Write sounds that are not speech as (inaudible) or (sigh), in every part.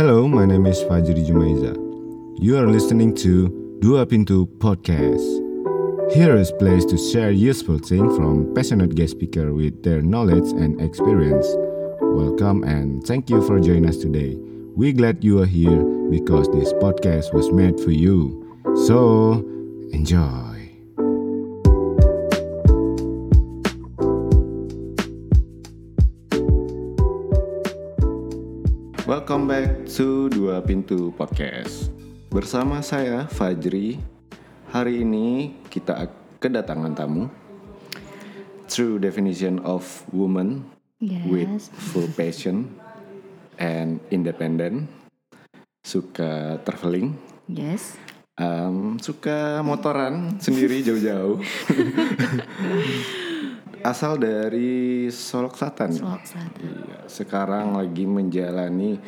Hello, my name is Fajri Jumaiza. You are listening to Dua Pintu Podcast. Here is place to share useful things from passionate guest speaker with their knowledge and experience. Welcome and thank you for joining us today. We glad you are here because this podcast was made for you. So, enjoy. Welcome back to Dua Pintu Podcast. Bersama saya Fajri. Hari ini kita kedatangan tamu. True definition of woman with Yes. full passion and independent. Suka traveling, Yes. um, suka motoran sendiri jauh-jauh. (laughs) Asal dari Solok Selatan. Solok Selatan. Iya, sekarang lagi menjalani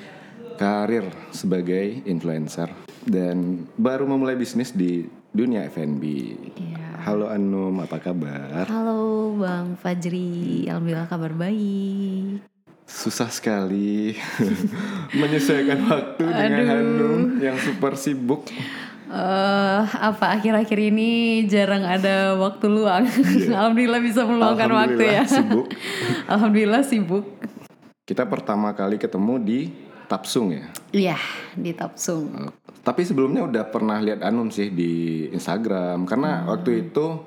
karir sebagai influencer dan baru memulai bisnis di dunia F&B. Iya. Halo Anum, apa kabar? Halo Bang Fajri, alhamdulillah kabar baik. Susah sekali (laughs) menyesuaikan waktu dengan. Hanum yang super sibuk. Eh, apa akhir-akhir ini jarang ada waktu luang. (laughs) alhamdulillah bisa meluangkan waktu ya. Alhamdulillah sibuk. (laughs) alhamdulillah sibuk. Kita pertama kali ketemu di Tapsung ya. Iya, di Tapsung. Eh, Tapi sebelumnya udah pernah lihat Anum sih di Instagram karena waktu itu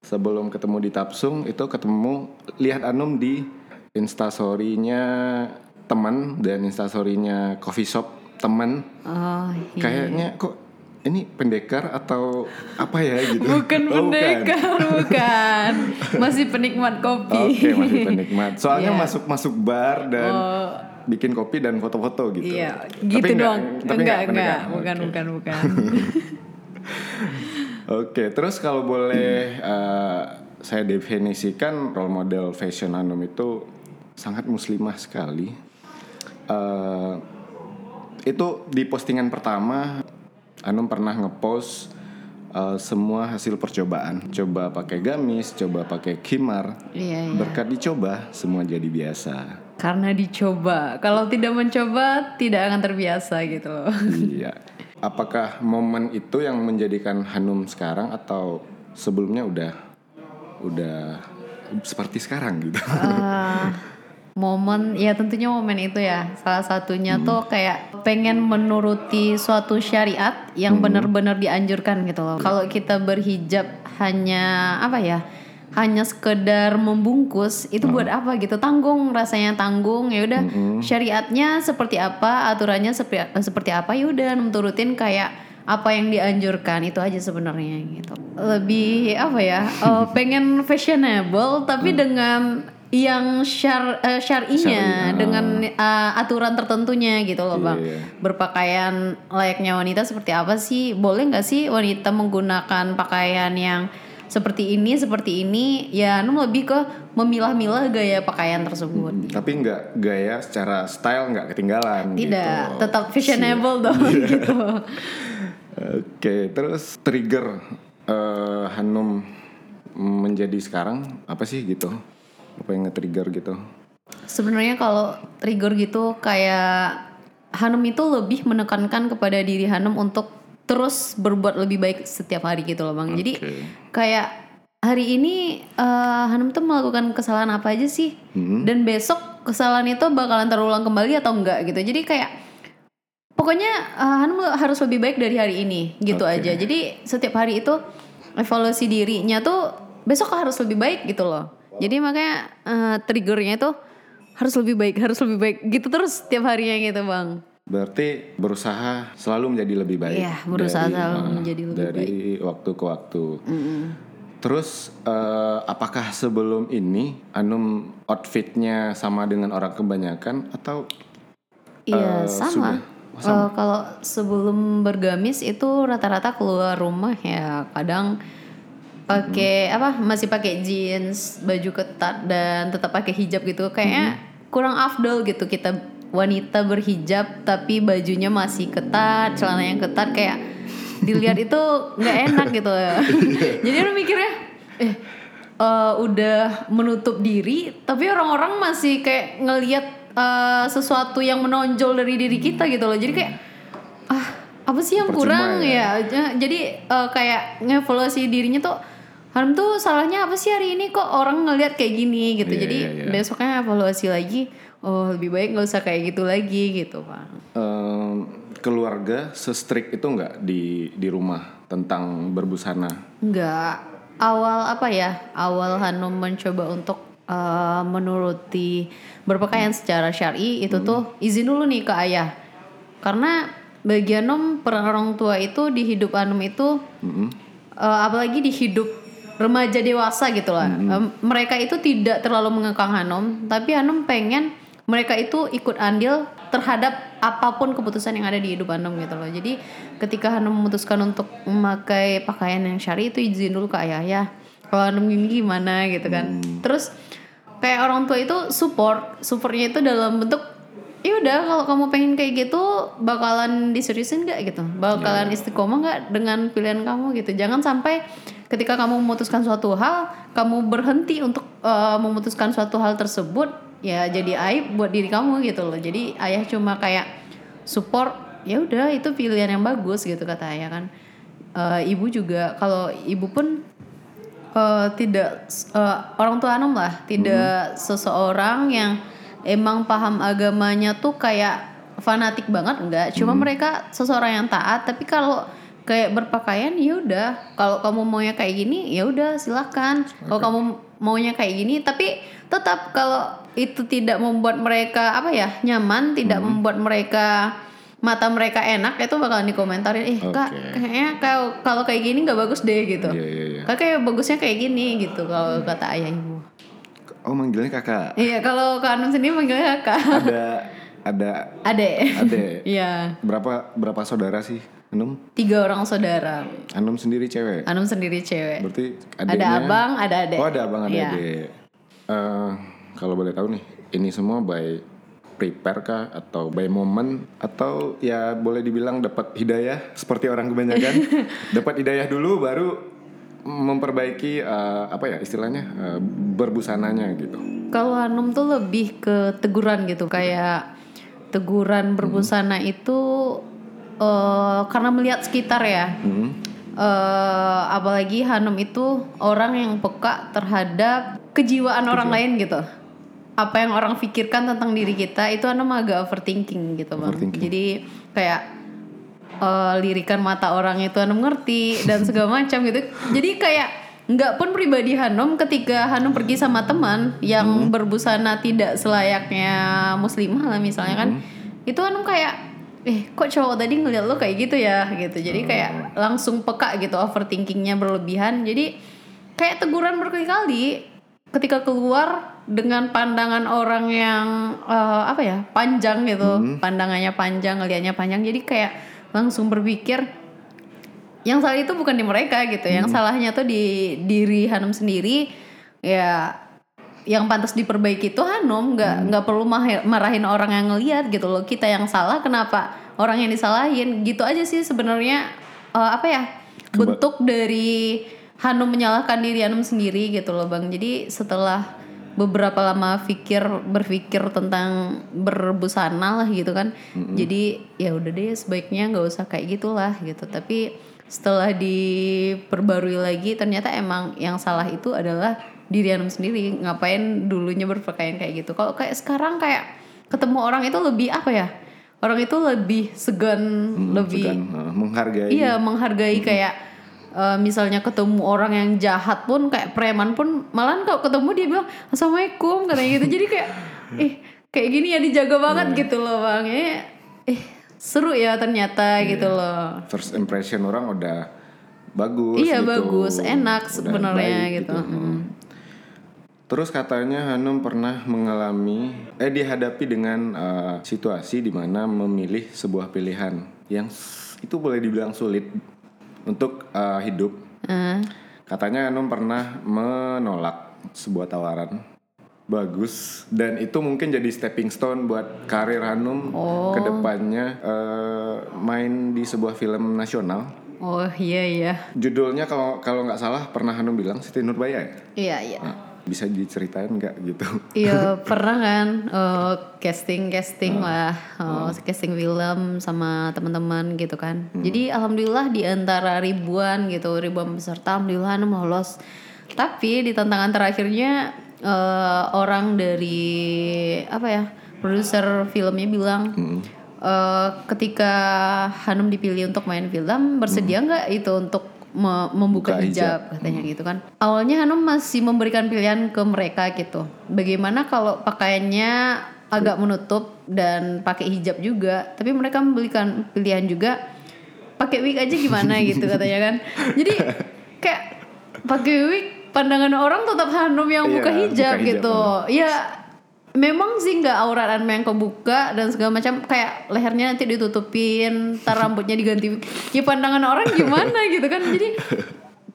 sebelum ketemu di Tapsung itu ketemu lihat Anum di instastorynya teman dan instastorynya coffee shop teman Oh, iya. kayaknya kok ini pendekar atau apa ya gitu Bukan Oh, pendekar, bukan. Masih penikmat kopi. Oke masih penikmat soalnya Iya. masuk masuk bar dan Oh. bikin kopi dan foto-foto gitu Iya, Tapi gitu nggak- doang. tapi enggak, pendekar. enggak, bukan, Oke. bukan, bukan. (laughs) Oke, terus kalau boleh eh, saya definisikan role model fashion Anum itu sangat muslimah sekali. Eh, itu di postingan pertama Anum pernah ngepost eh, semua hasil percobaan. Coba pakai gamis, coba pakai khimar. Iya, iya. Berkat dicoba, semua jadi biasa. Karena dicoba. Kalau tidak mencoba, tidak akan terbiasa gitu loh. iya. Apakah momen itu yang menjadikan Hanum sekarang atau sebelumnya udah udah seperti sekarang gitu? Ah, momen, ya tentunya momen itu ya. Salah satunya tuh kayak pengen menuruti suatu syariat yang benar-benar dianjurkan gitu loh. Kalau kita berhijab hanya apa ya? hanya sekedar membungkus itu buat apa gitu? Tanggung rasanya tanggung. Ya udah syariatnya seperti apa aturannya seperti seperti apa ya udah turutin kayak apa yang dianjurkan. Itu aja sebenarnya gitu. Lebih apa ya (laughs) eh, pengen fashionable tapi dengan yang syar eh, syar'inya Syar'i, dengan eh, aturan tertentunya gitu loh bang. Iya. berpakaian layaknya wanita seperti apa sih? Boleh nggak sih wanita menggunakan pakaian yang seperti ini seperti ini? Ya Num lebih ke memilah-milah gaya pakaian tersebut. Tapi nggak gaya secara style nggak ketinggalan tidak gitu. tetap fashionable dong (laughs) gitu. Oke, terus trigger eh, Hanum menjadi sekarang apa sih gitu? Apa yang nge-trigger gitu? sebenarnya kalau trigger gitu kayak Hanum itu lebih menekankan kepada diri Hanum untuk terus berbuat lebih baik setiap hari gitu loh bang jadi Oke. kayak hari ini eh, Hanum tuh melakukan kesalahan apa aja sih Hmm. dan besok kesalahan itu bakalan terulang kembali atau enggak gitu jadi kayak pokoknya eh, Hanum harus lebih baik dari hari ini gitu Oke. aja jadi setiap hari itu evaluasi dirinya tuh besok harus lebih baik gitu loh jadi makanya eh, triggernya itu harus lebih baik harus lebih baik gitu terus setiap harinya gitu bang Berarti berusaha selalu menjadi lebih baik. Iya, berusaha selalu eh, menjadi lebih dari waktu ke waktu. Terus eh, apakah sebelum ini Anum outfitnya sama dengan orang kebanyakan atau Iya Eh, sama. sudah. Eh, kalau sebelum bergamis itu rata-rata keluar rumah ya kadang pakai apa? Masih pakai jeans baju ketat dan tetap pakai hijab gitu. Kayaknya kurang afdol gitu kita wanita berhijab tapi bajunya masih ketat celana yang ketat kayak dilihat itu nggak enak gitu. (laughs) (laughs) Jadi lu mikirnya eh eh, udah menutup diri tapi orang-orang masih kayak ngelihat eh, sesuatu yang menonjol dari diri kita gitu loh. Jadi kayak ah apa sih yang Percuma kurang ya. ya, Ja- jadi eh, kayak ngevaluasi dirinya tuh Hanum tuh salahnya apa sih hari ini kok orang ngelihat kayak gini gitu Iya, jadi iya, iya. besoknya evaluasi lagi oh lebih baik nggak usah kayak gitu lagi gitu pak Em, keluarga se-strict itu nggak di di rumah tentang berbusana? Enggak. Awal apa ya? Awal Hanum mencoba untuk eh, menuruti berpakaian secara syar'i itu tuh izin dulu nih ke ayah. Karena bagi Hanum peran orang tua itu di hidup Hanum itu Mm-mm. eh, apalagi di hidup remaja dewasa gitu lah. Em, mereka itu tidak terlalu mengekang Hanum, tapi Hanum pengen mereka itu ikut andil terhadap apa pun keputusan yang ada di hidup Hanum gitu loh. Jadi ketika Hanum memutuskan untuk memakai pakaian yang syari itu izin dulu ke ayah ya. Kalau Hanum gini gimana gitu kan. Terus kayak orang tua itu support, supportnya itu dalam bentuk ya udah kalau kamu pengen kayak gitu bakalan diseriusin nggak gitu bakalan istiqomah nggak dengan pilihan kamu gitu jangan sampai ketika kamu memutuskan suatu hal kamu berhenti untuk eh, memutuskan suatu hal tersebut ya jadi aib buat diri kamu gitu loh. Jadi ayah cuma kayak support ya udah itu pilihan yang bagus gitu kata ayah kan. Eh, ibu juga kalau ibu pun eh, tidak eh, orang tua Anum lah tidak seseorang yang emang paham agamanya tuh kayak fanatik banget enggak. Cuma mereka seseorang yang taat tapi kalau kayak berpakaian ya udah kalau kamu maunya kayak gini ya udah silahkan kalau kamu maunya kayak gini tapi tetap kalau itu tidak membuat mereka apa ya nyaman tidak membuat mereka mata mereka enak itu bakalan dikomentarin eh kak Oke. kayaknya kalau kalau kayak gini nggak bagus deh gitu Iya iya iya. Kak kayak bagusnya kayak gini gitu kalau kata ayah ibu. Oh manggilnya kakak. Iya kalau Kak Anum sendiri manggilnya kakak. Ada ada Ade. Ade. (laughs) Iya. Berapa berapa saudara sih? Anum? Tiga orang saudara. Anum sendiri cewek. Anum sendiri cewek. Berarti Ada adiknya abang, ada adek. Oh ada abang ada Iya. adik. Eh, kalau boleh tahu nih, ini semua by prepare kah atau by moment atau ya boleh dibilang dapat hidayah seperti orang kebanyakan (laughs) dapat hidayah dulu baru memperbaiki eh, apa ya istilahnya eh, berbusananya gitu. Kalau Anum tuh lebih ke teguran gitu kayak teguran berbusana itu eh, karena melihat sekitar ya. Hmm. eh apalagi Hanum itu orang yang peka terhadap kejiwaan orang lain gitu. Apa yang orang pikirkan tentang diri kita itu Hanum agak overthinking gitu bang. Overthinking. Jadi kayak eh, lirikan mata orang itu Hanum ngerti dan segala (laughs) macam gitu. Jadi kayak nggak pun pribadi Hanum ketika Hanum pergi sama teman yang berbusana tidak selayaknya muslimah lah misalnya kan, itu Hanum kayak eh kok cowok tadi ngeliat lo kayak gitu ya? Gitu. Jadi kayak langsung peka gitu overthinkingnya berlebihan. Jadi kayak teguran berkali-kali ketika keluar dengan pandangan orang yang eh, apa ya panjang gitu. Pandangannya panjang ngelihatnya panjang. Jadi kayak langsung berpikir yang salah itu bukan di mereka gitu. Yang salahnya tuh di diri Hanum sendiri. Ya yang pantas diperbaiki itu Hanum. Nggak nggak perlu mah- marahin orang yang ngelihat gitu loh. Kita yang salah kenapa orang yang disalahin? Gitu aja sih sebenarnya eh, apa ya bentuk dari Hanum menyalahkan diri Hanum sendiri gitu loh bang. Jadi setelah beberapa lama pikir berpikir tentang berbusana lah gitu kan jadi ya udah deh sebaiknya nggak usah kayak gitulah gitu. Tapi setelah diperbarui lagi ternyata emang yang salah itu adalah diri Hanum sendiri ngapain dulunya berpakaian kayak gitu kalau kayak sekarang kayak ketemu orang itu lebih apa ya orang itu lebih segan lebih Segan, eh, menghargai. Iya menghargai kayak eh, misalnya ketemu orang yang jahat pun kayak preman pun malahan kalau ketemu dia bilang assalamualaikum katanya gitu jadi kayak (laughs) eh kayak gini ya dijaga banget Iya. gitu loh bang eh, eh seru ya ternyata Iya. gitu loh First impression orang udah bagus. iya gitu. bagus enak sebenarnya baik gitu, Mm. Terus katanya Hanum pernah mengalami eh dihadapi dengan eh, situasi di mana memilih sebuah pilihan yang itu boleh dibilang sulit untuk eh, hidup. Eh, Katanya Hanum pernah menolak sebuah tawaran bagus dan itu mungkin jadi stepping stone buat karir Hanum Oh. ke depannya eh, main di sebuah film nasional. oh iya iya Judulnya kalau kalau nggak salah pernah Hanum bilang Siti Nurbaya ya? iya iya Nah, Bisa diceritain nggak gitu? Iya (laughs) pernah kan eh, casting casting lah eh, casting film sama teman-teman gitu kan. Jadi alhamdulillah di antara ribuan gitu ribuan peserta alhamdulillah Hanum lolos. Tapi di tantangan terakhirnya eh, orang dari apa ya produser filmnya bilang eh, ketika Hanum dipilih untuk main film bersedia nggak itu untuk me- membuka Buka hijab, katanya gitu kan. Awalnya Hanum masih memberikan pilihan ke mereka gitu. Bagaimana kalau pakaiannya agak menutup dan pakai hijab juga, tapi mereka memberikan pilihan juga pakai wig aja gimana (laughs) gitu katanya kan. Jadi kayak pakai wig pandangan orang tetap Hanum yang Iya, buka hijab buka hijab, gitu. Ya memang sih nggak aurat Anma yang kebuka dan segala macam kayak lehernya nanti ditutupin, tar rambutnya diganti. Ya pandangan orang gimana gitu kan. Jadi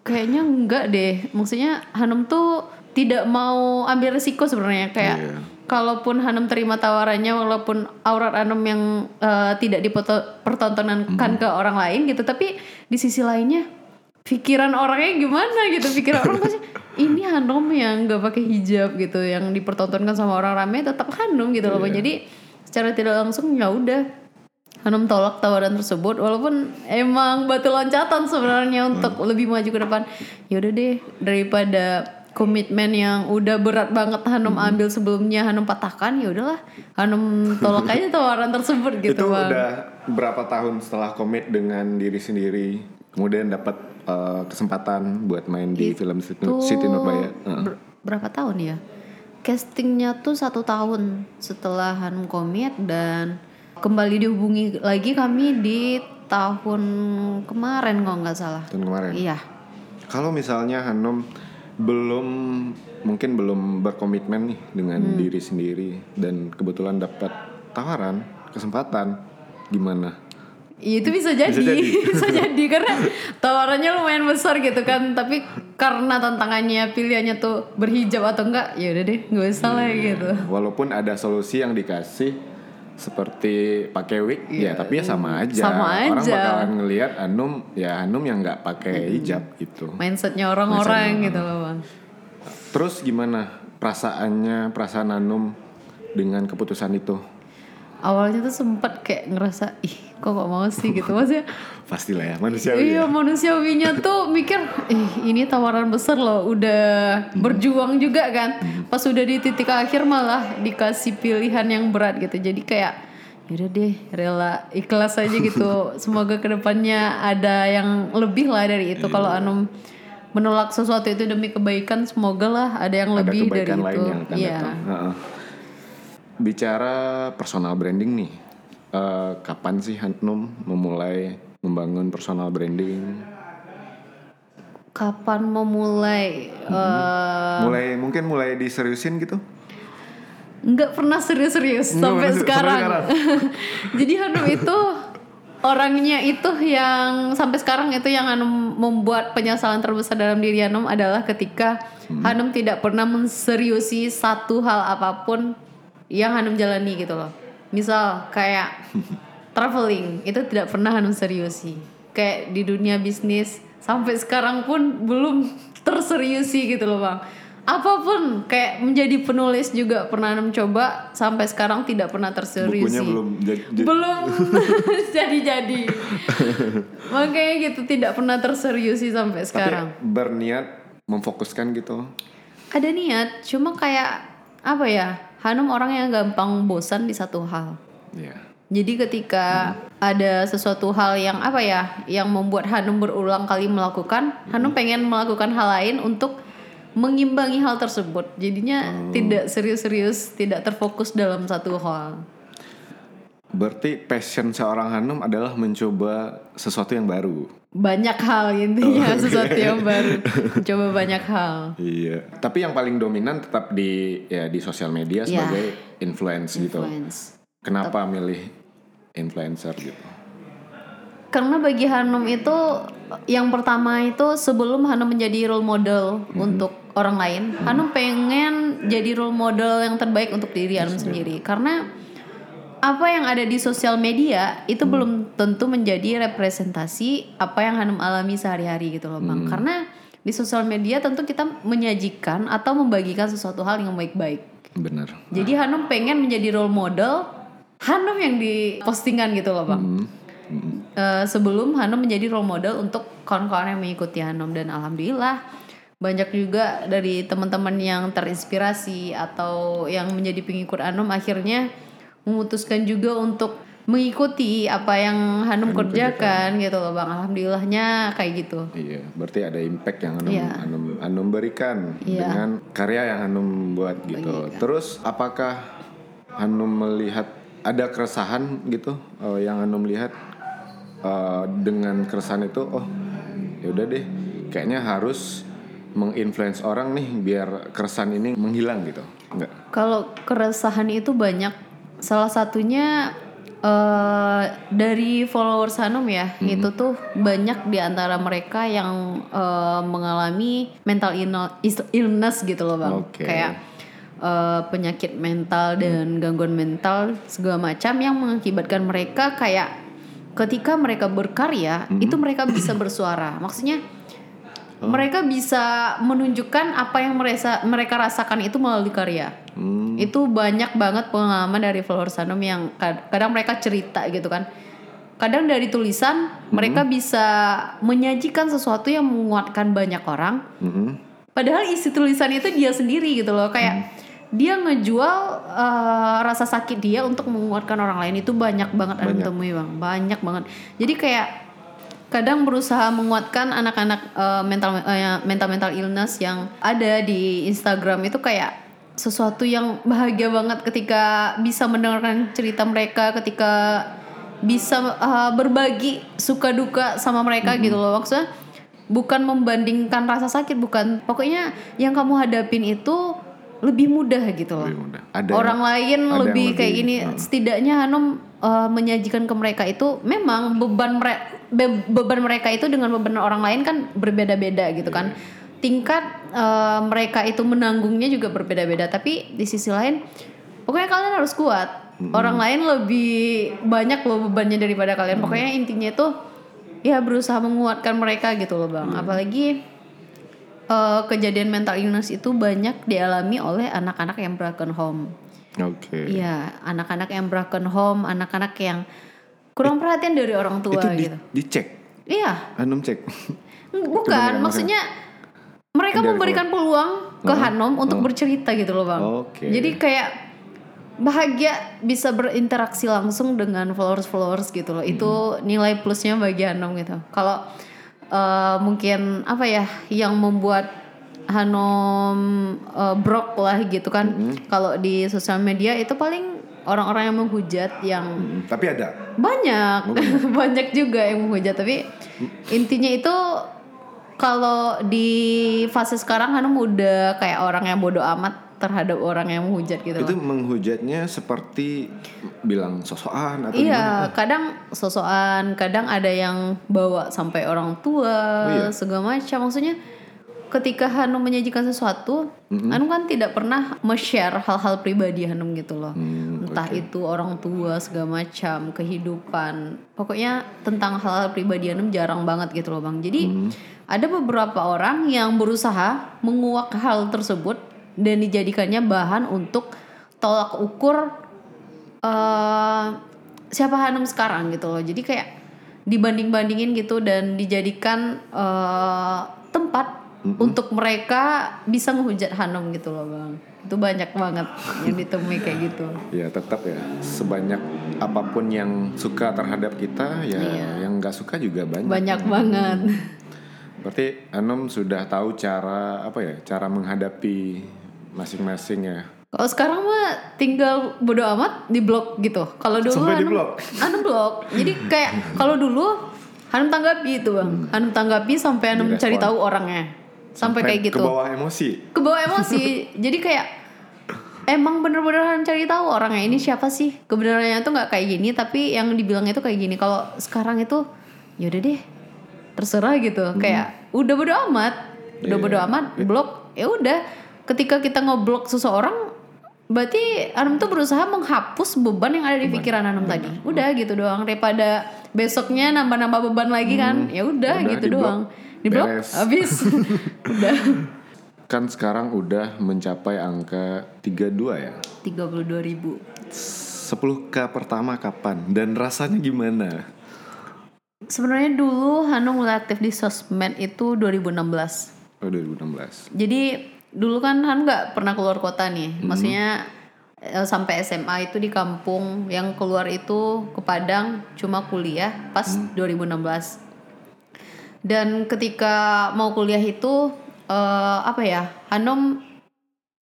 kayaknya enggak deh. Maksudnya Hanum tuh tidak mau ambil resiko sebenarnya kayak Iya. kalaupun Hanum terima tawarannya walaupun aurat Hanum yang eh, tidak dipertontonkan ke orang lain gitu, tapi di sisi lainnya pikiran orangnya gimana gitu? Pikiran orang pasti ini Hanum yang nggak pakai hijab gitu. Yang dipertontonkan sama orang rame tetap Hanum gitu loh Bang. jadi secara tidak langsung ya udah. Hanum tolak tawaran tersebut walaupun emang batu loncatan sebenarnya untuk lebih maju ke depan. Ya udah deh daripada komitmen yang udah berat banget Hanum ambil sebelumnya Hanum patahkan ya udahlah. Hanum tolak aja tawaran tersebut gitu itu bang. udah berapa tahun setelah komit dengan diri sendiri, kemudian dapat eh, kesempatan buat main di film Siti, Siti Nurbaya. Ber- berapa tahun ya? Castingnya tuh satu tahun setelah Hanum komit dan kembali dihubungi lagi kami di tahun kemarin kalau nggak salah. Tahun kemarin. Iya. Kalau misalnya Hanum belum mungkin belum berkomitmen nih dengan Hmm. diri sendiri dan kebetulan dapat tawaran, kesempatan, gimana? Iya, Itu bisa jadi, Bisa jadi. (laughs) bisa jadi karena tawarannya lumayan besar gitu kan. Tapi karena tantangannya pilihannya tuh berhijab atau enggak, ya udah deh, nggak usah lah gitu. Walaupun ada solusi yang dikasih seperti pakai wig, ya tapi ya sama aja. Sama Orang aja. bakalan ngelihat Hanum, ya Hanum yang nggak pakai hijab gitu. Mindsetnya orang-orang gitu loh bang. Terus gimana perasaannya, perasaan Hanum dengan keputusan itu? Awalnya tuh sempet kayak ngerasa, ih kok gak mau sih gitu maksudnya. (laughs) Pastilah ya manusiawi. Iya ya. manusiawinya tuh mikir, eh ini tawaran besar loh, udah berjuang juga kan. Pas udah di titik akhir malah dikasih pilihan yang berat gitu. Jadi kayak, yaudah deh, rela ikhlas aja gitu. (laughs) Semoga ke depannya ada yang lebih lah dari itu. Kalau Anum menolak sesuatu itu demi kebaikan, semoga lah ada yang Ada lebih dari lain itu. yang akan Iya. datang. Heeh. Bicara personal branding nih, eh, kapan sih Hanum memulai membangun personal branding? Kapan memulai? eh, mulai mungkin mulai diseriusin gitu? nggak pernah serius-serius sampai serius, sekarang. sampai (laughs) Jadi Hanum itu orangnya itu yang sampai sekarang itu yang Hanum membuat penyesalan terbesar dalam diri Hanum adalah ketika Hmm. Hanum tidak pernah menseriusi satu hal apa pun yang Hanum jalani gitu loh. Misal kayak (laughs) traveling itu tidak pernah Hanum seriusi. Kayak di dunia bisnis sampai sekarang pun belum (laughs) terseriusi gitu loh bang. Apa pun kayak menjadi penulis juga pernah Hanum coba sampai sekarang tidak pernah terseriusi. Bukunya belum jadi. belum (laughs) jadi-jadi. Makanya gitu tidak pernah terseriusi sampai sekarang. Tapi berniat memfokuskan gitu. Ada niat, cuma kayak apa ya? Hanum orang yang gampang bosan di satu hal. Iya. Jadi ketika ada sesuatu hal yang apa ya, yang membuat Hanum berulang kali melakukan, Hanum pengen melakukan hal lain untuk mengimbangi hal tersebut. Jadinya tidak serius-serius, tidak terfokus dalam satu hal. Berarti passion seorang Hanum adalah mencoba sesuatu yang baru. Banyak hal intinya (laughs) sesuatu yang baru, coba banyak hal. Iya. Tapi yang paling dominan tetap di ya di sosial media Iya. sebagai influence gitu. Influence. Kenapa milih influencer gitu? Karena bagi Hanum itu yang pertama itu sebelum Hanum menjadi role model untuk orang lain, Hanum pengen jadi role model yang terbaik untuk diri Hanum sendiri. Karena apa yang ada di sosial media itu belum tentu menjadi representasi apa yang Hanum alami sehari-hari gitu loh, Bang. Karena di sosial media tentu kita menyajikan atau membagikan sesuatu hal yang baik-baik. Benar. Jadi Hanum pengen menjadi role model Hanum yang dipostingan gitu loh bang. Eh, sebelum Hanum menjadi role model untuk kawan-kawan yang mengikuti Hanum dan alhamdulillah banyak juga dari teman-teman yang terinspirasi atau yang menjadi pengikut Hanum akhirnya memutuskan juga untuk mengikuti apa yang Hanum kerjakan gitu loh bang. Alhamdulillahnya kayak gitu. Iya, berarti ada impact yang Hanum, Iya. Hanum, Hanum berikan Iya. dengan karya yang Hanum buat gitu. Terus apakah Hanum melihat ada keresahan gitu eh, yang Hanum lihat eh, dengan keresahan itu oh ya udah deh kayaknya harus menginfluence orang nih biar keresahan ini menghilang gitu. Enggak. Kalau keresahan itu banyak. Salah satunya eh dari followers Hanum ya, itu tuh banyak di antara mereka yang eh, mengalami mental illness gitu loh bang. Oke. Kayak eh, penyakit mental dan gangguan mental segala macam yang mengakibatkan mereka kayak ketika mereka berkarya itu mereka bisa bersuara. Maksudnya mereka bisa menunjukkan apa yang mereka mereka rasakan itu melalui karya. Hmm, Itu banyak banget pengalaman dari followers Hanum yang kad- kadang mereka cerita gitu kan. Kadang dari tulisan mereka bisa menyajikan sesuatu yang menguatkan banyak orang. mm-mm. Padahal isi tulisan itu dia sendiri gitu loh kayak dia ngejual eh, rasa sakit dia untuk menguatkan orang lain itu banyak banget Hanum temui bang, banyak banget. Jadi kayak kadang berusaha menguatkan anak-anak eh, mental eh, mental mental illness yang ada di Instagram. Itu kayak sesuatu yang bahagia banget ketika bisa mendengarkan cerita mereka ketika bisa eh, berbagi suka duka sama mereka gitu loh. Maksudnya bukan membandingkan rasa sakit bukan. Pokoknya yang kamu hadapin itu lebih mudah gitu loh. Lebih mudah. Ada orang lain ada yang lebih kayak lebih, gini. uh. setidaknya Hanum uh, menyajikan ke mereka itu memang beban mereka beban mereka itu dengan beban orang lain kan berbeda-beda gitu kan. Iya. tingkat uh, mereka itu menanggungnya juga berbeda-beda. Tapi di sisi lain pokoknya kalian harus kuat. Orang lain lebih banyak loh bebannya daripada kalian. Pokoknya intinya itu ya berusaha menguatkan mereka gitu loh bang. Apalagi uh, kejadian mental illness itu banyak dialami oleh anak-anak yang broken home Oke. Iya, anak-anak yang broken home, anak-anak yang kurang perhatian dari orang tua Itu di- gitu. dicek. Iya, Hanum cek. bukan, maksudnya mereka memberikan peluang ke Hanom untuk bercerita gitu loh bang. Oke. Jadi kayak bahagia bisa berinteraksi langsung dengan followers-followers gitu loh. Itu nilai plusnya bagi Hanom gitu. Kalau eh, mungkin apa ya yang membuat Hanom eh, brok lah gitu kan. Kalau di sosial media itu paling orang-orang yang menghujat yang Hmm, tapi ada. banyak. (laughs) Banyak juga yang menghujat tapi intinya itu kalau di fase sekarang Hanum udah kayak orang yang bodoh amat terhadap orang yang menghujat gitu Itu loh. menghujatnya seperti bilang sosokan atau Iya, kadang sosokan, kadang ada yang bawa sampai orang tua, Oh iya? segala macam. Maksudnya ketika Hanum menyajikan sesuatu, Hanum kan tidak pernah me-share hal-hal pribadi Hanum gitu loh. Hmm, Entah itu orang tua segala macam, kehidupan. Pokoknya tentang hal-hal pribadi Hanum jarang banget gitu loh, Bang. Jadi ada beberapa orang yang berusaha menguak hal tersebut dan dijadikannya bahan untuk tolak ukur eh siapa Hanum sekarang gitu loh. Jadi kayak dibanding-bandingin gitu dan dijadikan eh tempat untuk mereka bisa ngehujat Hanum gitu loh, Bang. Itu banyak banget yang ditemui kayak gitu. Ya tetap ya sebanyak apa pun yang suka terhadap kita ya Iya. yang nggak suka juga banyak. Banyak banget. Berarti Hanum sudah tahu cara apa ya cara menghadapi masing-masing ya. Kalau sekarang mah tinggal bodo amat di blok gitu. Kalau dulu Sampai di Hanum, blok? Hanum blok. Jadi kayak kalau dulu Hanum tanggapi itu bang. Hanum tanggapi sampai Hanum Direspon. cari tahu orangnya. Sampai, kayak gitu. Ke bawah emosi. Ke bawah emosi. Jadi kayak emang bener-bener Hanum cari tahu orangnya ini siapa sih. Kebenarannya tuh nggak kayak gini tapi yang dibilangnya tuh kayak gini. Kalau sekarang itu yaudah deh terserah gitu. Kayak udah bodo amat. Udah Iya. bodo amat blok ya udah. Ketika kita ngeblok seseorang Berarti Anum tuh berusaha menghapus beban yang ada di pikiran Anum tadi. Udah gitu doang daripada besoknya nambah-nambah beban lagi kan. Ya udah gitu doang. Di blok Beres. habis. (laughs) Udah. Kan sekarang udah mencapai angka 32 ya. 32 ribu. 10k pertama kapan dan rasanya gimana? Sebenarnya dulu Hanung mulai aktif di sosmed itu 2016. Oh 2016. Jadi dulu kan Han nggak pernah keluar kota nih. Maksudnya eh, sampai SMA itu di kampung, yang keluar itu ke Padang cuma kuliah pas 2016. Dan ketika mau kuliah itu eh, apa ya? Hanom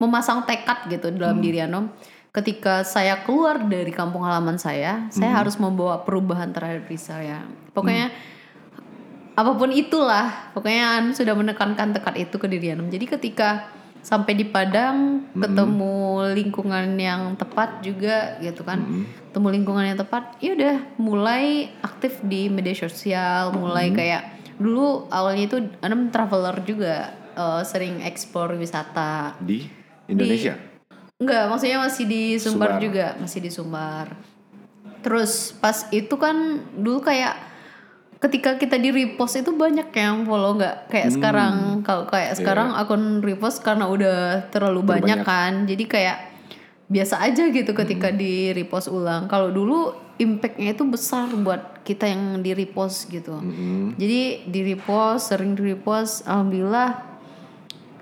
memasang tekad gitu dalam diri Hanom. Ketika saya keluar dari kampung halaman saya, saya harus membawa perubahan terhadap diri saya. Pokoknya apa pun itulah pokoknya Anu sudah menekankan tekad itu ke diri Anu jadi ketika sampai di Padang ketemu lingkungan yang tepat juga gitu kan ketemu lingkungan yang tepat ya udah mulai aktif di media sosial mulai kayak dulu awalnya itu Anu traveler juga eh, sering eksplor wisata Di Indonesia. Enggak, maksudnya masih di Sumbar, Sumbar. juga, masih di Sumbar. Terus pas itu kan dulu kayak ketika kita di repost itu banyak yang follow nggak kayak Hmm. sekarang kalau kayak Iya. sekarang akun repost karena udah terlalu banyak, banyak. kan. Jadi kayak biasa aja gitu ketika Hmm. di repost ulang. Kalau dulu impactnya itu besar buat kita yang di repost gitu. Mm-mm. Jadi di repost, sering di repost, alhamdulillah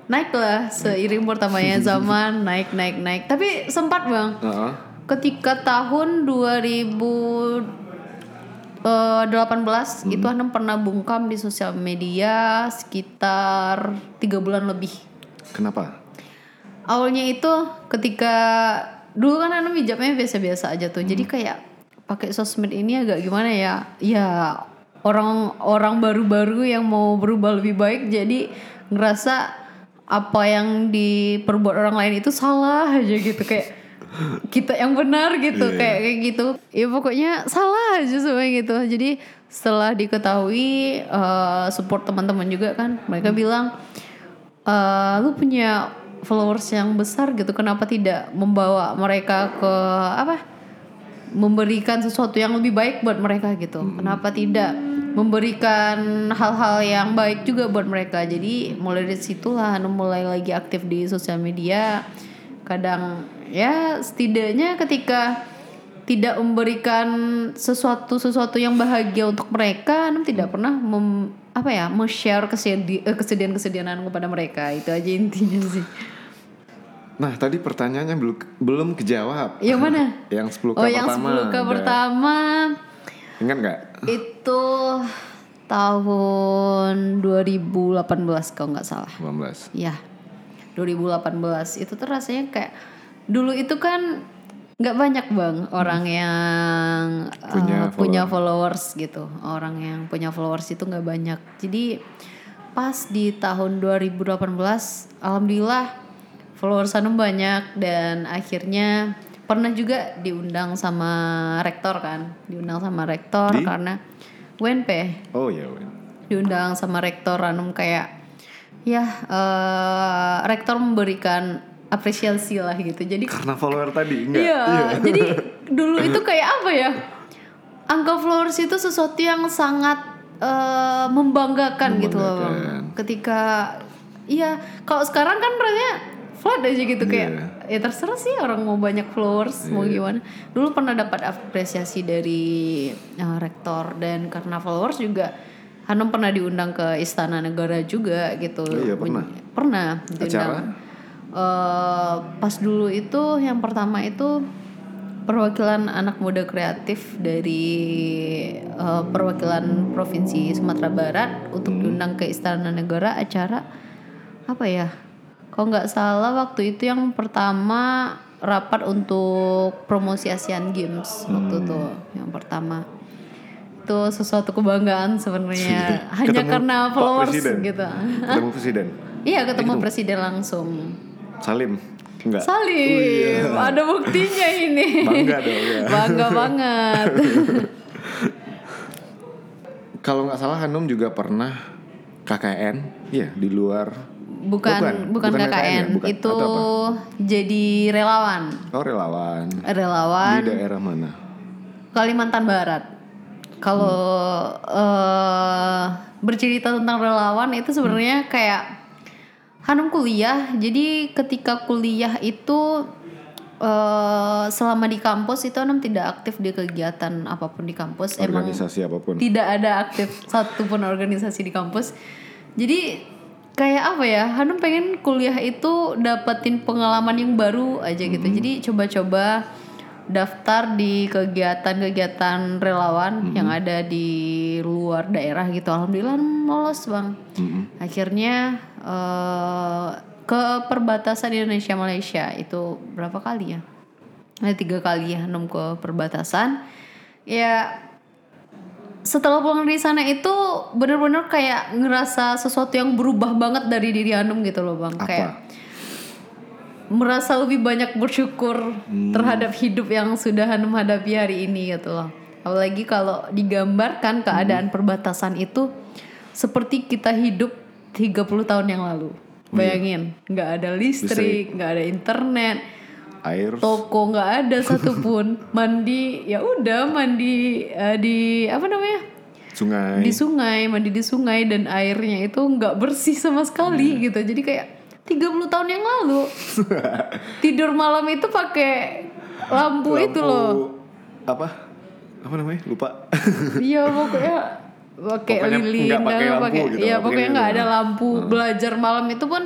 naik lah seiring bertambahnya (laughs) zaman naik naik naik. Tapi sempat bang, Heeh. ketika tahun 2018 itu Hanum pernah bungkam di sosial media sekitar tiga bulan lebih. Kenapa? Awalnya itu ketika dulu kan Hanum hijabnya biasa-biasa aja tuh. Jadi kayak pakai sosmed ini agak gimana ya? Ya orang-orang baru-baru yang mau berubah lebih baik jadi ngerasa apa yang diperbuat orang lain itu salah aja gitu kayak kita yang benar gitu kayak kayak gitu. Ya pokoknya salah aja semuanya gitu. Jadi setelah diketahui eh, support teman-teman juga kan mereka bilang eh lu punya followers yang besar gitu kenapa tidak membawa mereka ke apa memberikan sesuatu yang lebih baik buat mereka gitu? Kenapa tidak memberikan hal-hal yang baik juga buat mereka? Jadi mulai dari situlah mulai lagi aktif di sosial media kadang ya setidaknya ketika tidak memberikan sesuatu sesuatu yang bahagia untuk mereka Hanum tidak pernah mem, apa ya share kesedihan kesedihan Hanum kepada mereka itu aja intinya sih Nah tadi pertanyaannya belum belum kejawab. yang mana (laughs) Yang 10k oh yang pertama. 10 k Ada- pertama Ingat nggak? itu tahun 2018 kalau nggak salah 18. ya 2018 itu tuh rasanya kayak dulu itu kan nggak banyak bang orang yang uh, Punya punya followers gitu orang yang punya followers itu nggak banyak jadi pas di tahun 2018 alhamdulillah followers Hanum banyak dan akhirnya pernah juga diundang sama rektor kan diundang sama rektor Di? karena UNP Oh ya. Wen. diundang sama rektor Ranum kayak ya eh, rektor memberikan apresiasi lah gitu jadi Karena follower tadi enggak? iya jadi dulu itu kayak apa ya angka followers itu sesuatu yang sangat eh, membanggakan, gitu loh Bang. Membanggakan. ketika iya kalau sekarang kan rasanya flat aja gitu kayak Iya. ya terserah sih orang mau banyak followers mau gimana dulu pernah dapat apresiasi dari eh, rektor dan karena followers juga Hanum pernah diundang ke Istana Negara juga gitu Oh iya, pernah? pernah diundang Acara? Eh, pas dulu itu yang pertama itu perwakilan anak muda kreatif dari eh, perwakilan provinsi Sumatera Barat untuk diundang ke Istana Negara acara apa ya? Kalau nggak salah waktu itu yang pertama rapat untuk promosi Asian Games waktu itu yang pertama itu sesuatu kebanggaan sebenarnya hanya Ketemu karena Pak followers Presiden? gitu. Ketemu presiden. (laughs) Iya ketemu presiden langsung. Salim. Enggak. Salim, ada buktinya ini. (laughs) Bangga dong ya. (laughs) Bangga banget. Kalau nggak salah Hanum juga pernah KKN, iya di luar. Bukan Bukan, bukan, bukan KKN, KKN ya? Bukan. itu jadi relawan. Oh relawan. Relawan Di daerah mana? Kalimantan Barat. Kalau eh, bercerita tentang relawan itu sebenarnya kayak Hanum kuliah jadi ketika kuliah itu eh, selama di kampus itu Hanum tidak aktif di kegiatan apa pun di kampus emang Organisasi apa pun. tidak ada aktif (laughs) satupun organisasi di kampus. Jadi kayak apa ya? Hanum pengen kuliah itu dapetin pengalaman yang baru aja gitu. Jadi coba-coba daftar di kegiatan-kegiatan relawan yang ada di luar daerah gitu. Alhamdulillah lolos bang. Akhirnya eh, ke perbatasan Indonesia Malaysia itu berapa kali ya? Ada tiga kali ya Hanum ke perbatasan. Ya setelah pulang dari sana itu bener-bener kayak ngerasa sesuatu yang berubah banget dari diri Hanum gitu loh bang Apa? kayak merasa lebih banyak bersyukur terhadap hidup yang sudah Hanum hadapi hari ini gitu loh. Apalagi kalau digambarkan keadaan perbatasan itu seperti kita hidup 30 tahun yang lalu. Bayangin nggak ada listrik nggak ada internet Air. toko nggak ada (laughs) satupun. Mandi ya udah mandi eh, di apa namanya? Sungai. di sungai mandi di sungai dan airnya itu nggak bersih sama sekali gitu. Jadi kayak 30 tahun yang lalu tidur malam itu pakai lampu, itu loh Apa? Apa namanya? Lupa. iya pokoknya pakai lilin pakai dan lampu pakai gitu, iya pokoknya nggak ada lampu belajar malam itu pun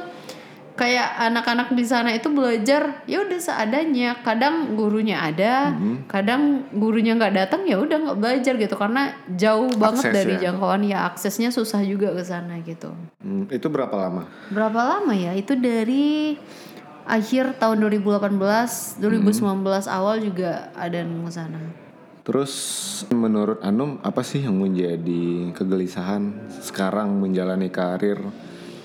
kayak anak-anak di sana itu belajar ya udah seadanya kadang gurunya ada Mm-hmm. kadang gurunya nggak datang ya udah nggak belajar gitu karena jauh banget Akses dari ya. jangkauan ya aksesnya susah juga ke sana gitu Hmm, itu berapa lama? berapa lama ya itu dari akhir tahun 2018 2019 awal juga ada ke sana Terus menurut Anum apa sih yang menjadi kegelisahan sekarang menjalani karir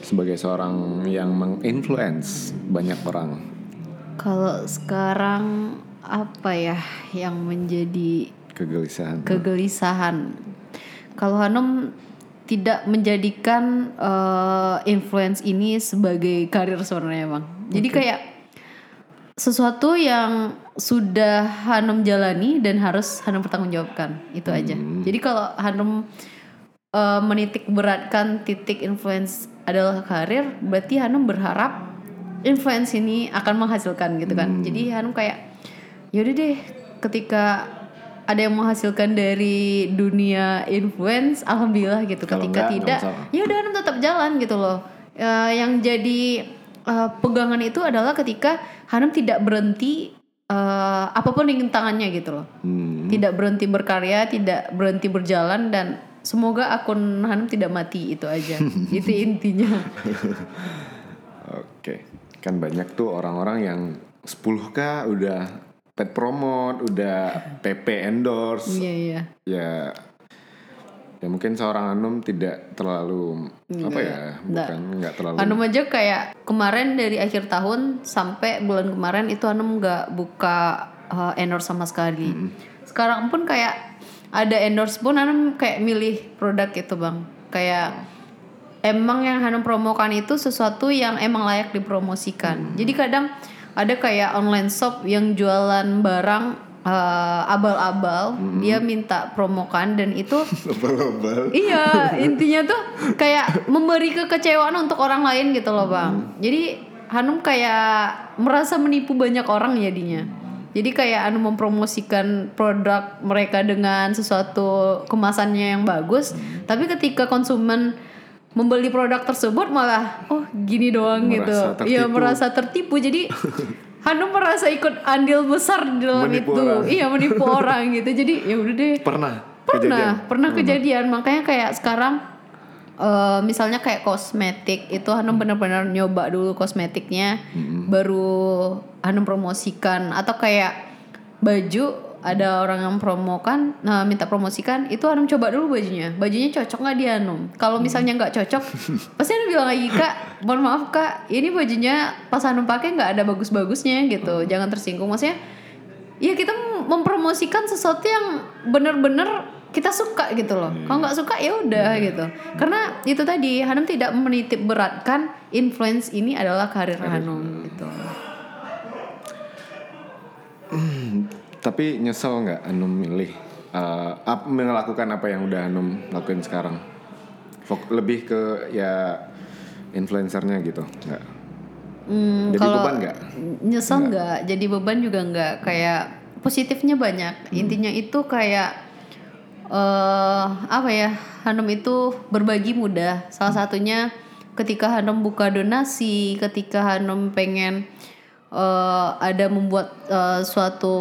sebagai seorang yang menginfluence banyak orang? Kalau sekarang apa ya yang menjadi Kegelisahan. kegelisahan? Kalau Hanum tidak menjadikan eh, influence ini sebagai karir sebenarnya bang. Jadi kayak sesuatu yang sudah Hanum jalani dan harus Hanum pertanggungjawabkan itu aja. Jadi kalau Hanum eh, menitik beratkan titik influence adalah karir, berarti Hanum berharap influence ini akan menghasilkan gitu kan. Jadi Hanum kayak yaudah deh ketika ada yang menghasilkan dari dunia influence, alhamdulillah gitu. Kalau ketika enggak, tidak, masalah. ya udah Hanum tetap jalan gitu loh. Eh, yang jadi eh, pegangan itu adalah ketika Hanum tidak berhenti eh, apa pun yang tangannya gitu loh Hmm, tidak berhenti berkarya, tidak berhenti berjalan dan semoga akun Hanum tidak mati itu aja. (laughs) itu intinya. Oke. Kan banyak tuh orang-orang yang 10k udah pet promote, udah PP endorse. Iya iya. ya ya mungkin seorang Anum tidak terlalu apa ya bukan nggak terlalu Hanum aja kayak kemarin dari akhir tahun sampai bulan kemarin itu Hanum nggak buka uh, endorse sama sekali. Sekarang pun kayak ada endorse pun Hanum kayak milih produk itu bang. Kayak emang yang Hanum promokan itu sesuatu yang emang layak dipromosikan. Jadi kadang ada kayak online shop yang jualan barang eh, abal-abal, dia minta promokan dan itu (laughs) lebal-lebal iya intinya tuh kayak memberi kekecewaan untuk orang lain gitu loh bang. Jadi Hanum kayak merasa menipu banyak orang jadinya. Jadi kayak Hanum mempromosikan produk mereka dengan sesuatu kemasannya yang bagus, tapi ketika konsumen membeli produk tersebut malah oh gini doang Merasa gitu. Iya merasa tertipu. Jadi (laughs) Hanum merasa ikut andil besar di dalam Menipu itu. orang. Iya menipu (laughs) orang gitu. Jadi ya udah deh pernah pernah kejadian? pernah kejadian makanya kayak sekarang eh, misalnya kayak kosmetik itu Hanum benar-benar nyoba dulu kosmetiknya baru Hanum promosikan. Atau kayak baju ada orang yang promokan nah minta promosikan itu Hanum coba dulu bajunya. Bajunya cocok nggak di Hanum? Kalau misalnya nggak cocok (laughs) pasti Hanum bilang lagi kak mohon maaf kak ini bajunya pas Hanum pakai nggak ada bagus-bagusnya gitu. Jangan tersinggung. Maksudnya ya kita mempromosikan sesuatu yang bener-bener kita suka gitu loh. Kalau nggak suka ya udah gitu. Karena itu tadi Hanum tidak menitip beratkan influence ini adalah karir Hanum gitu. tapi nyesel nggak Anum milih ap- melakukan apa yang udah Hanum lakuin sekarang? Fok- lebih ke ya influencernya gitu, nggak? Hmm, Jadi kalau beban nggak? nyesel nggak jadi beban juga nggak kayak positifnya banyak Hmm. intinya itu kayak eh apa ya Hanum itu berbagi mudah salah satunya ketika Hanum buka donasi ketika Hanum pengen eh, ada membuat eh, suatu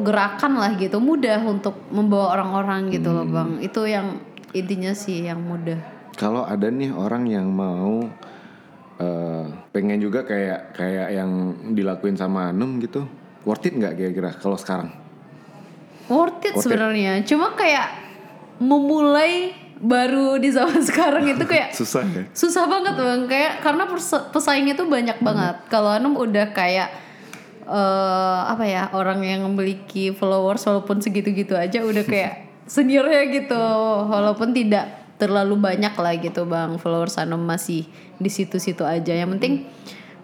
gerakan lah gitu mudah untuk membawa orang-orang gitu loh Hmm. bang itu yang intinya sih yang mudah Kalau ada nih orang yang mau eh, pengen juga kayak kayak yang dilakuin sama Hanum gitu, worth it nggak kira-kira kalau sekarang? Worth it sebenarnya. Cuma kayak memulai baru di zaman (laughs) sekarang itu kayak Susah ya? susah banget bang. Kayak karena pesaingnya tuh banyak banget. Kalau Anum udah kayak eh apa ya orang yang memiliki followers walaupun segitu-gitu aja udah kayak (laughs) seniornya gitu. Walaupun tidak terlalu banyak lah gitu bang. Followers Anum masih di situ-situ aja. Yang penting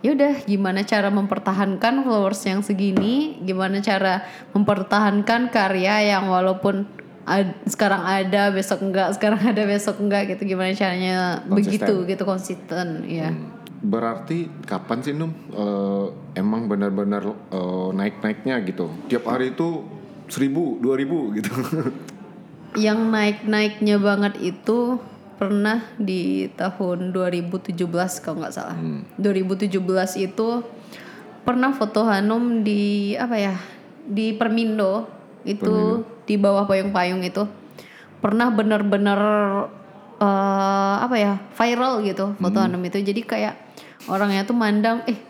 ya udah gimana cara mempertahankan followers yang segini gimana cara mempertahankan karya yang walaupun ad- sekarang ada besok enggak sekarang ada besok enggak gitu gimana caranya Konsisten. begitu gitu konsisten ya Berarti kapan sih Num eh, emang benar-benar eh, naik-naiknya gitu? Tiap hari itu seribu, dua ribu gitu. (laughs) yang naik-naiknya banget itu pernah di tahun 2017 kalau nggak salah. 2017 itu pernah foto Hanum di apa ya? Di Permindo itu di bawah payung-payung itu pernah bener-bener eh, apa ya? viral gitu foto Hanum itu. Jadi kayak orangnya tuh mandang eh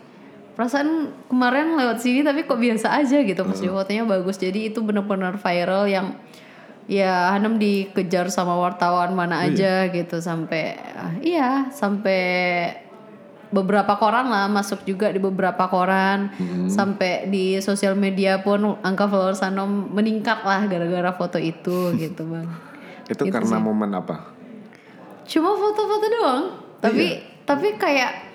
perasaan kemarin lewat sini tapi kok biasa aja gitu pas di fotonya bagus. Jadi itu bener-bener viral yang ya Hanum dikejar sama wartawan mana aja gitu sampai iya sampai beberapa koran lah masuk juga di beberapa koran. Sampai di sosial media pun angka followers Hanum meningkat lah gara-gara foto itu (laughs) gitu bang. Itu karena momen apa? cuma foto-foto doang. Tapi tapi kayak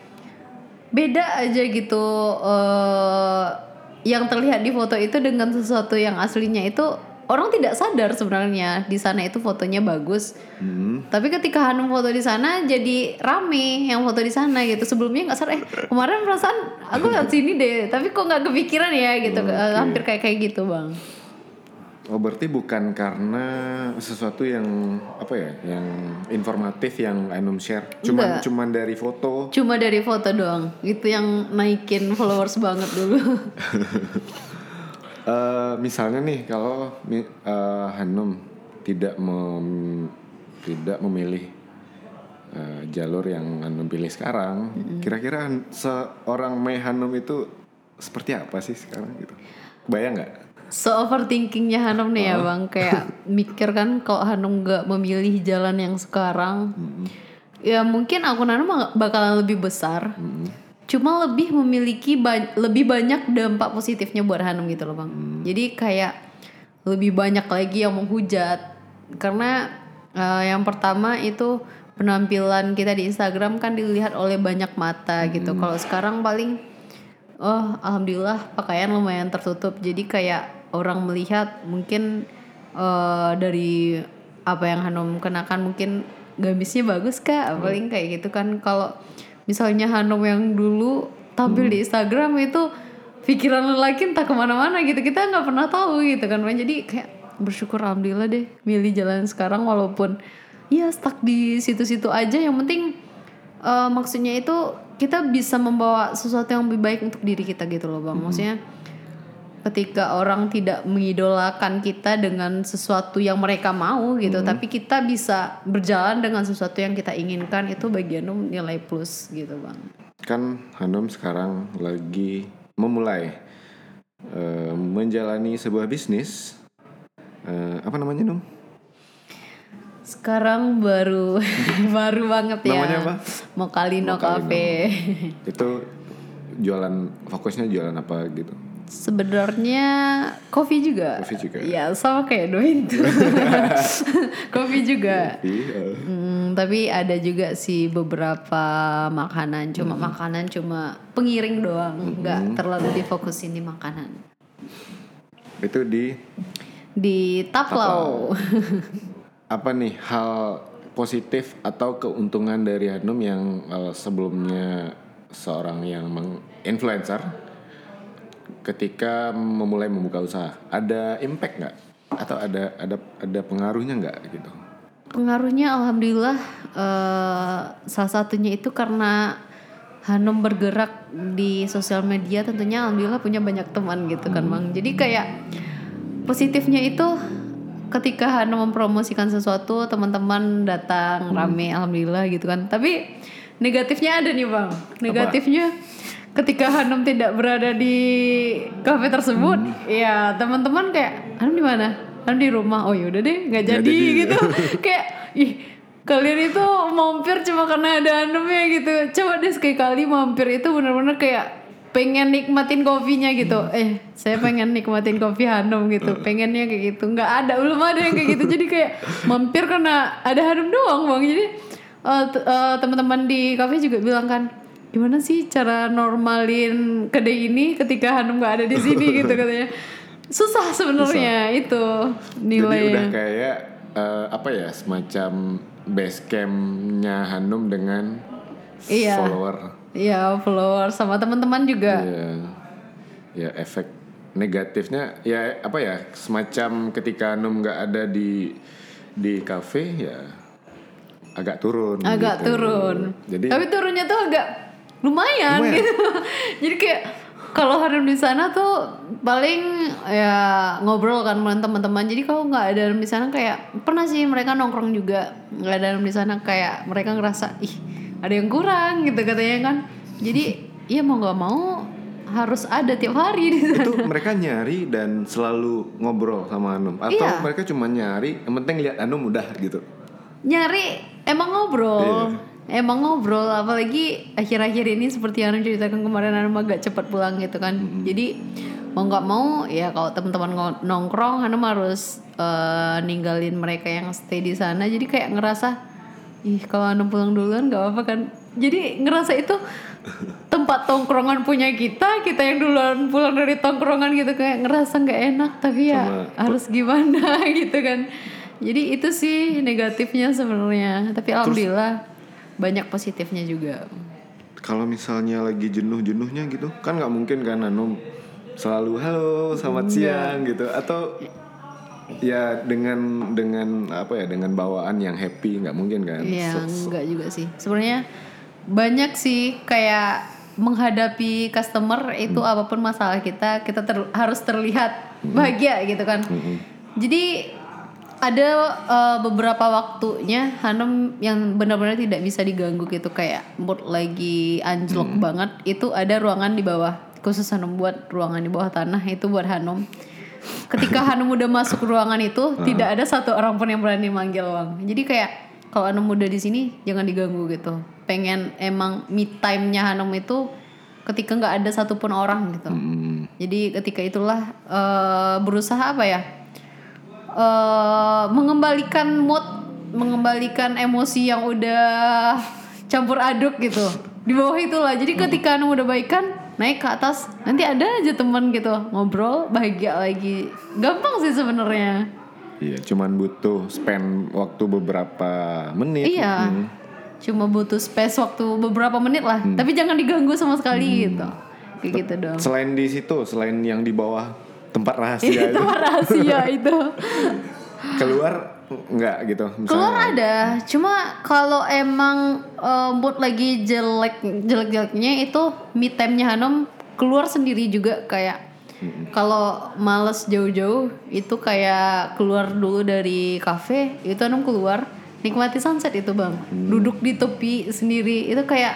beda aja gitu eh yang terlihat di foto itu dengan sesuatu yang aslinya itu orang tidak sadar sebenarnya di sana itu fotonya bagus. Hmm. tapi ketika Hanum foto di sana jadi rame yang foto di sana gitu. Sebelumnya nggak sadar eh kemarin perasaan aku lihat sini deh tapi kok nggak kepikiran ya? Gitu. Eh, hampir kayak kayak gitu bang. Oh berarti bukan karena sesuatu yang apa ya, yang informatif yang Ainum share, cuman Enggak. cuman dari foto. cuma dari foto doang. Itu yang naikin followers banget dulu (laughs) Eh, misalnya nih kalau eh, Hanum tidak mem- tidak memilih eh, jalur yang Hanum pilih sekarang, kira-kira seorang Mei Hanum itu seperti apa sih sekarang gitu? Bayang nggak? So overthinkingnya Hanum nih ya bang. Kayak (laughs) mikir kan kalau Hanum gak memilih jalan yang sekarang Ya mungkin akun Hanum bakalan lebih besar Cuma lebih memiliki ba- lebih banyak dampak positifnya buat Hanum gitu loh bang Jadi kayak lebih banyak lagi yang menghujat Karena eh, yang pertama itu penampilan kita di Instagram kan dilihat oleh banyak mata gitu Kalau sekarang paling Oh, alhamdulillah pakaian lumayan tertutup. Jadi kayak orang melihat mungkin eh, dari apa yang Hanum kenakan mungkin gamisnya bagus kak. Paling kayak gitu kan. Kalau misalnya Hanum yang dulu tampil di Instagram itu pikiran lelaki entah ke mana-mana gitu. Kita nggak pernah tahu gitu kan. Jadi kayak bersyukur alhamdulillah deh milih jalan sekarang walaupun ya stuck di situ-situ aja. Yang penting eh, maksudnya itu kita bisa membawa sesuatu yang lebih baik untuk diri kita gitu loh bang maksudnya ketika orang tidak mengidolakan kita dengan sesuatu yang mereka mau gitu tapi kita bisa berjalan dengan sesuatu yang kita inginkan itu bagian nilai plus gitu bang Kan Hanum sekarang lagi memulai eh, menjalani sebuah bisnis. Eh, apa namanya Num? sekarang baru (laughs) baru banget ya Namanya apa? Mokalino Mokalino. Cafe Itu jualan fokusnya jualan apa gitu? Sebenarnya kopi juga. Kopi juga. Ya sama kayak Doin tuh. (laughs) kopi juga. Iya. Hmm, tapi ada juga sih beberapa makanan. Cuma Hmm. makanan cuma pengiring doang, nggak terlalu difokusin di makanan. Itu di di Taplau. (laughs) apa nih hal positif atau keuntungan dari Hanum yang eh, sebelumnya seorang yang meng- influencer ketika memulai membuka usaha ada impact nggak atau ada ada ada pengaruhnya nggak gitu Pengaruhnya alhamdulillah eh, salah satunya itu karena Hanum bergerak di sosial media tentunya alhamdulillah punya banyak teman gitu kan Bang. Jadi kayak positifnya itu ketika Hanum mempromosikan sesuatu teman-teman datang rame alhamdulillah gitu kan. Tapi negatifnya ada nih Bang. Negatifnya ketika Hanum tidak berada di kafe tersebut, ya teman-teman kayak Hanum di mana? Hanum di rumah. Oh yaudah deh, nggak jadi, jadi. gitu. (laughs) kayak ih kalian itu mampir cuma karena ada Hanum ya gitu. Coba deh sekali-kali mampir itu bener-bener kayak pengen nikmatin kopinya gitu. Eh, saya pengen nikmatin kopi Hanum gitu. Pengennya kayak gitu. nggak ada, belum ada yang kayak gitu. Jadi kayak mampir karena ada Hanum doang, Bang. Jadi t- eh, teman-teman di kafe juga bilang kan, gimana sih cara normalin kedai ini ketika Hanum nggak ada di sini (laughs) gitu katanya. Susah sebenarnya itu jadi nilainya. udah kayak eh, apa ya semacam base campnya Hanum dengan Iya. follower Iya, follower sama teman-teman juga. ya ya efek negatifnya ya apa ya semacam ketika Hanum nggak ada di di kafe ya agak turun agak gitu. turun. jadi Tapi turunnya tuh agak lumayan, Lumayan. gitu. (laughs) Jadi kayak kalau Hanum di sana tuh paling ya ngobrol kan sama teman-teman. Jadi kalau nggak ada di sana kayak pernah sih mereka nongkrong juga nggak ada di sana kayak mereka ngerasa ih ada yang kurang gitu katanya kan. Jadi iya mau nggak mau harus ada tiap hari di (laughs) sana. itu mereka nyari dan selalu ngobrol sama Hanum atau Iya. mereka cuma nyari yang penting lihat Hanum udah gitu nyari emang ngobrol emang ngobrol apalagi akhir-akhir ini seperti yang ceritakan kemarin Hanum agak cepat pulang gitu kan. Jadi mau nggak mau ya kalau teman-teman nongkrong Hanum harus eh, ninggalin mereka yang stay di sana. Jadi kayak ngerasa ih kalau Hanum pulang duluan nggak apa-apa kan. Jadi ngerasa itu tempat tongkrongan punya kita kita yang duluan pulang dari tongkrongan gitu kayak ngerasa nggak enak. Tapi ya Sama- harus gimana (laughs) gitu kan. Jadi itu sih negatifnya sebenarnya. Tapi alhamdulillah banyak positifnya juga. Kalau misalnya lagi jenuh-jenuhnya gitu kan nggak mungkin kan Hanum selalu halo selamat siang gitu. Atau ya dengan dengan apa ya dengan bawaan yang happy nggak mungkin kan. Iya So- enggak juga sih. Sebenarnya banyak sih kayak menghadapi customer itu apa pun masalah kita kita ter- harus terlihat bahagia gitu kan. Jadi ada eh, beberapa waktunya Hanum yang benar-benar tidak bisa diganggu gitu kayak mood lagi anjlok banget. Itu ada ruangan di bawah khusus Hanum buat ruangan di bawah tanah itu buat Hanum ketika (laughs) Hanum udah masuk ruangan itu tidak ada satu orang pun yang berani manggil Bang jadi kayak kalau Hanum udah di sini jangan diganggu gitu. Pengen emang me time-nya Hanum itu ketika nggak ada satupun orang gitu. Hmm, jadi ketika itulah eh, berusaha apa ya eh mengembalikan mood, mengembalikan emosi yang udah campur aduk gitu. Di bawah itulah. Jadi ketika anu udah baikan, naik ke atas, nanti ada aja teman gitu ngobrol, bahagia lagi. Gampang sih sebenarnya. iya cuman butuh spend waktu beberapa menit Iya. Hmm. Cuma butuh space waktu beberapa menit lah, tapi jangan diganggu sama sekali gitu. Kayak gitu dong. selain di situ selain yang di bawah tempat rahasia itu. Itu rahasia (laughs) itu. keluar nggak gitu misalnya? Keluar ada, cuma kalau emang eh, mood lagi jelek jelek jeleknya itu me time-nya Hanum keluar sendiri juga kayak kalau males jauh-jauh itu kayak keluar dulu dari kafe itu Hanum keluar nikmati sunset itu bang. Duduk di tepi sendiri itu kayak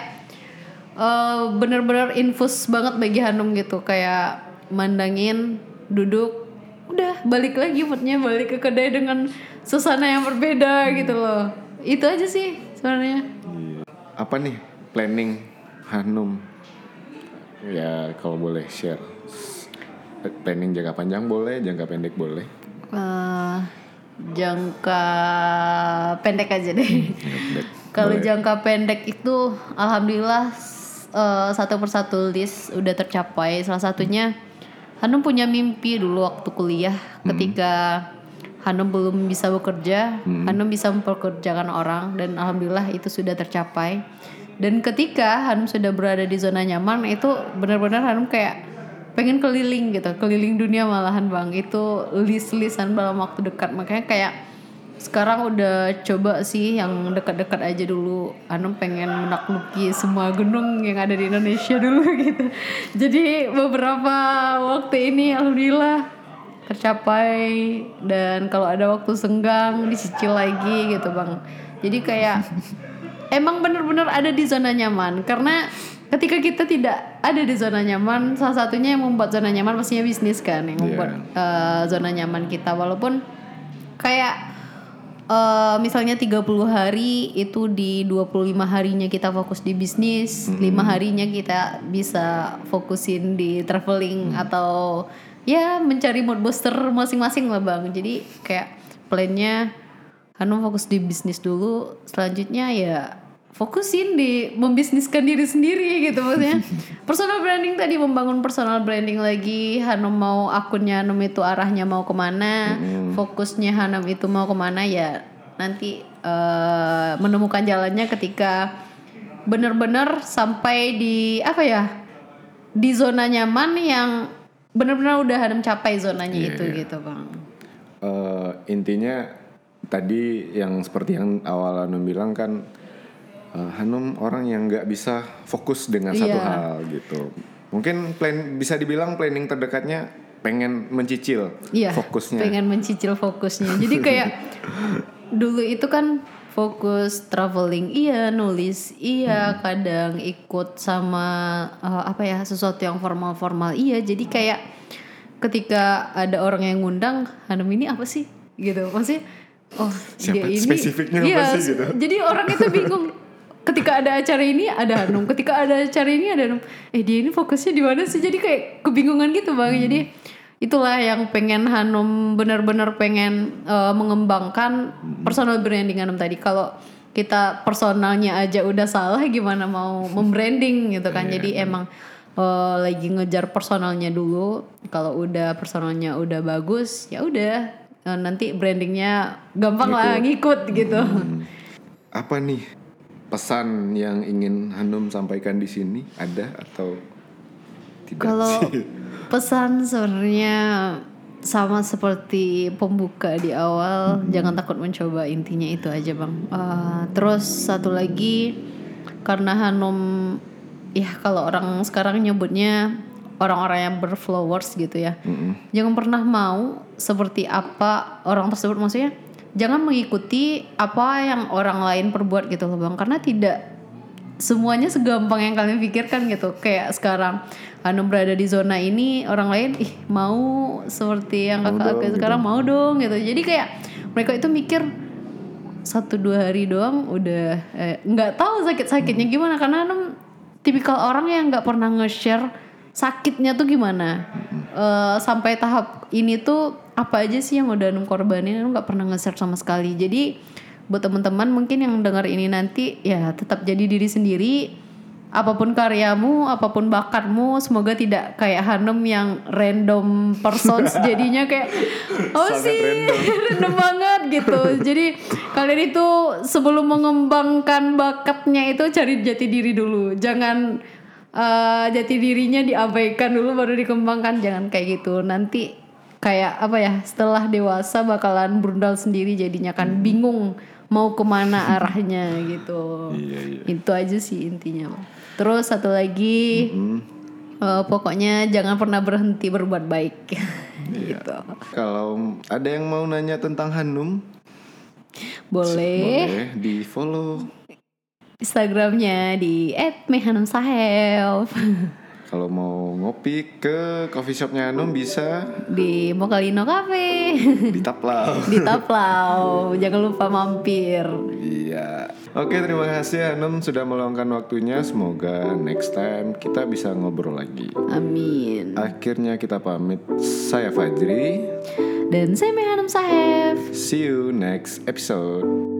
eh, bener-bener infus banget bagi Hanum gitu kayak mandangin duduk udah balik lagi moodnya balik ke kedai dengan suasana yang berbeda gitu loh. Itu aja sih sebenarnya. Apa nih planning Hanum? Ya kalau boleh share. Planning jangka panjang boleh jangka pendek boleh. Eh, jangka pendek aja deh. (laughs) Pendek. kalau jangka pendek itu alhamdulillah eh, satu persatu list udah tercapai. Salah satunya Hanum punya mimpi dulu waktu kuliah ketika Hanum belum bisa bekerja, Hanum bisa mempekerjakan orang dan alhamdulillah itu sudah tercapai. Dan ketika Hanum sudah berada di zona nyaman itu benar-benar Hanum kayak pengen keliling gitu, keliling dunia malahan bang. Itu list-listan dalam waktu dekat makanya kayak sekarang udah coba sih yang dekat-dekat aja dulu. Hanum pengen menakluki semua gunung yang ada di Indonesia (laughs) dulu gitu. Jadi beberapa waktu ini alhamdulillah tercapai. Dan kalau ada waktu senggang dicicil lagi gitu bang. Jadi kayak (laughs) emang bener-bener ada di zona nyaman. Karena ketika kita tidak ada di zona nyaman salah satunya yang membuat zona nyaman pastinya bisnis kan yang membuat eh, zona nyaman kita. Walaupun kayak eh, misalnya 30 hari itu di 25 harinya kita fokus di bisnis, lima harinya kita bisa fokusin di traveling atau ya mencari mood booster masing-masing lah bang. Jadi kayak plannya Hanum fokus di bisnis dulu, selanjutnya ya fokusin di membisniskan diri sendiri gitu maksudnya. (laughs) personal branding tadi membangun personal branding lagi, Hanum mau akunnya Hanum itu arahnya mau ke mana, fokusnya Hanum itu mau ke mana ya nanti eh, menemukan jalannya ketika benar-benar sampai di apa ya di zona nyaman yang benar-benar udah Hanum capai zonanya itu gitu bang. Eh, intinya tadi yang seperti yang awal Hanum bilang kan eh, Hanum orang yang nggak bisa fokus dengan satu Iya. hal gitu. Mungkin plan bisa dibilang planning terdekatnya pengen mencicil Iya, fokusnya. pengen mencicil fokusnya. Jadi (laughs) kayak dulu itu kan fokus traveling iya, nulis iya, kadang ikut sama eh, apa ya sesuatu yang formal-formal iya. Jadi kayak ketika ada orang yang ngundang, Hanum ini apa sih? Gitu. Maksudnya oh Siapa- dia ini spesifiknya apa iya, sih gitu? Jadi orang itu bingung. (laughs) Ketika ada acara ini ada Hanum, ketika ada acara ini ada Hanum. Eh dia ini fokusnya di mana sih? Jadi kayak kebingungan gitu bang. Jadi itulah yang pengen Hanum benar-benar pengen eh, mengembangkan personal branding Hanum tadi. Kalau kita personalnya aja udah salah, gimana mau membranding gitu kan? Jadi emang eh, lagi ngejar personalnya dulu. Kalau udah personalnya udah bagus, ya udah eh, nanti brandingnya gampang lah ngikut gitu. Apa nih pesan yang ingin Hanum sampaikan di sini? Ada atau tidak Kalau (laughs) pesan sebenarnya sama seperti pembuka di awal, jangan takut mencoba intinya itu aja bang. Eh, terus satu lagi karena Hanum, ya kalau orang sekarang nyebutnya orang-orang yang berflowers gitu ya, jangan pernah mau seperti apa orang tersebut maksudnya. Jangan mengikuti apa yang orang lain perbuat gitu loh bang, karena tidak semuanya segampang yang kalian pikirkan gitu. Kayak sekarang Hanum berada di zona ini orang lain ih mau seperti yang kakak aku sekarang mau dong gitu. Jadi kayak mereka itu mikir satu dua hari doang udah eh, nggak tahu sakit sakitnya gimana. Karena Hanum tipikal orang yang nggak pernah nge-share sakitnya tuh gimana. Eh, sampai tahap ini tuh apa aja sih yang udah Hanum korbanin Hanum nggak pernah nge-share sama sekali. Jadi buat teman-teman mungkin yang dengar ini nanti ya tetap jadi diri sendiri. Apa pun karyamu apa pun bakatmu semoga tidak kayak Hanum yang random persons. (laughs) Jadinya kayak oh Sangat sih random. (laughs) random banget gitu. Jadi kalian itu sebelum mengembangkan bakatnya itu cari jati diri dulu. Jangan eh, jati dirinya diabaikan dulu baru dikembangkan. Jangan kayak gitu. Nanti kayak apa ya setelah dewasa bakalan brundal sendiri jadinya kan bingung mau ke mana (laughs) arahnya gitu. Iya, iya. itu aja sih intinya. Terus satu lagi eh, pokoknya jangan pernah berhenti berbuat baik. (laughs) Gitu. Kalau ada yang mau nanya tentang Hanum, boleh. boleh di follow. instagramnya di @mehanumsahel (laughs) Kalau mau ngopi ke coffee shopnya Hanum bisa di Mokalino Cafe di Taplau. (laughs) di Taplau jangan lupa mampir Iya. Oke, terima kasih Hanum sudah meluangkan waktunya. Semoga next time kita bisa ngobrol lagi. amin Akhirnya kita pamit. Saya Fajri. dan saya Mehanum Sahef See you next episode.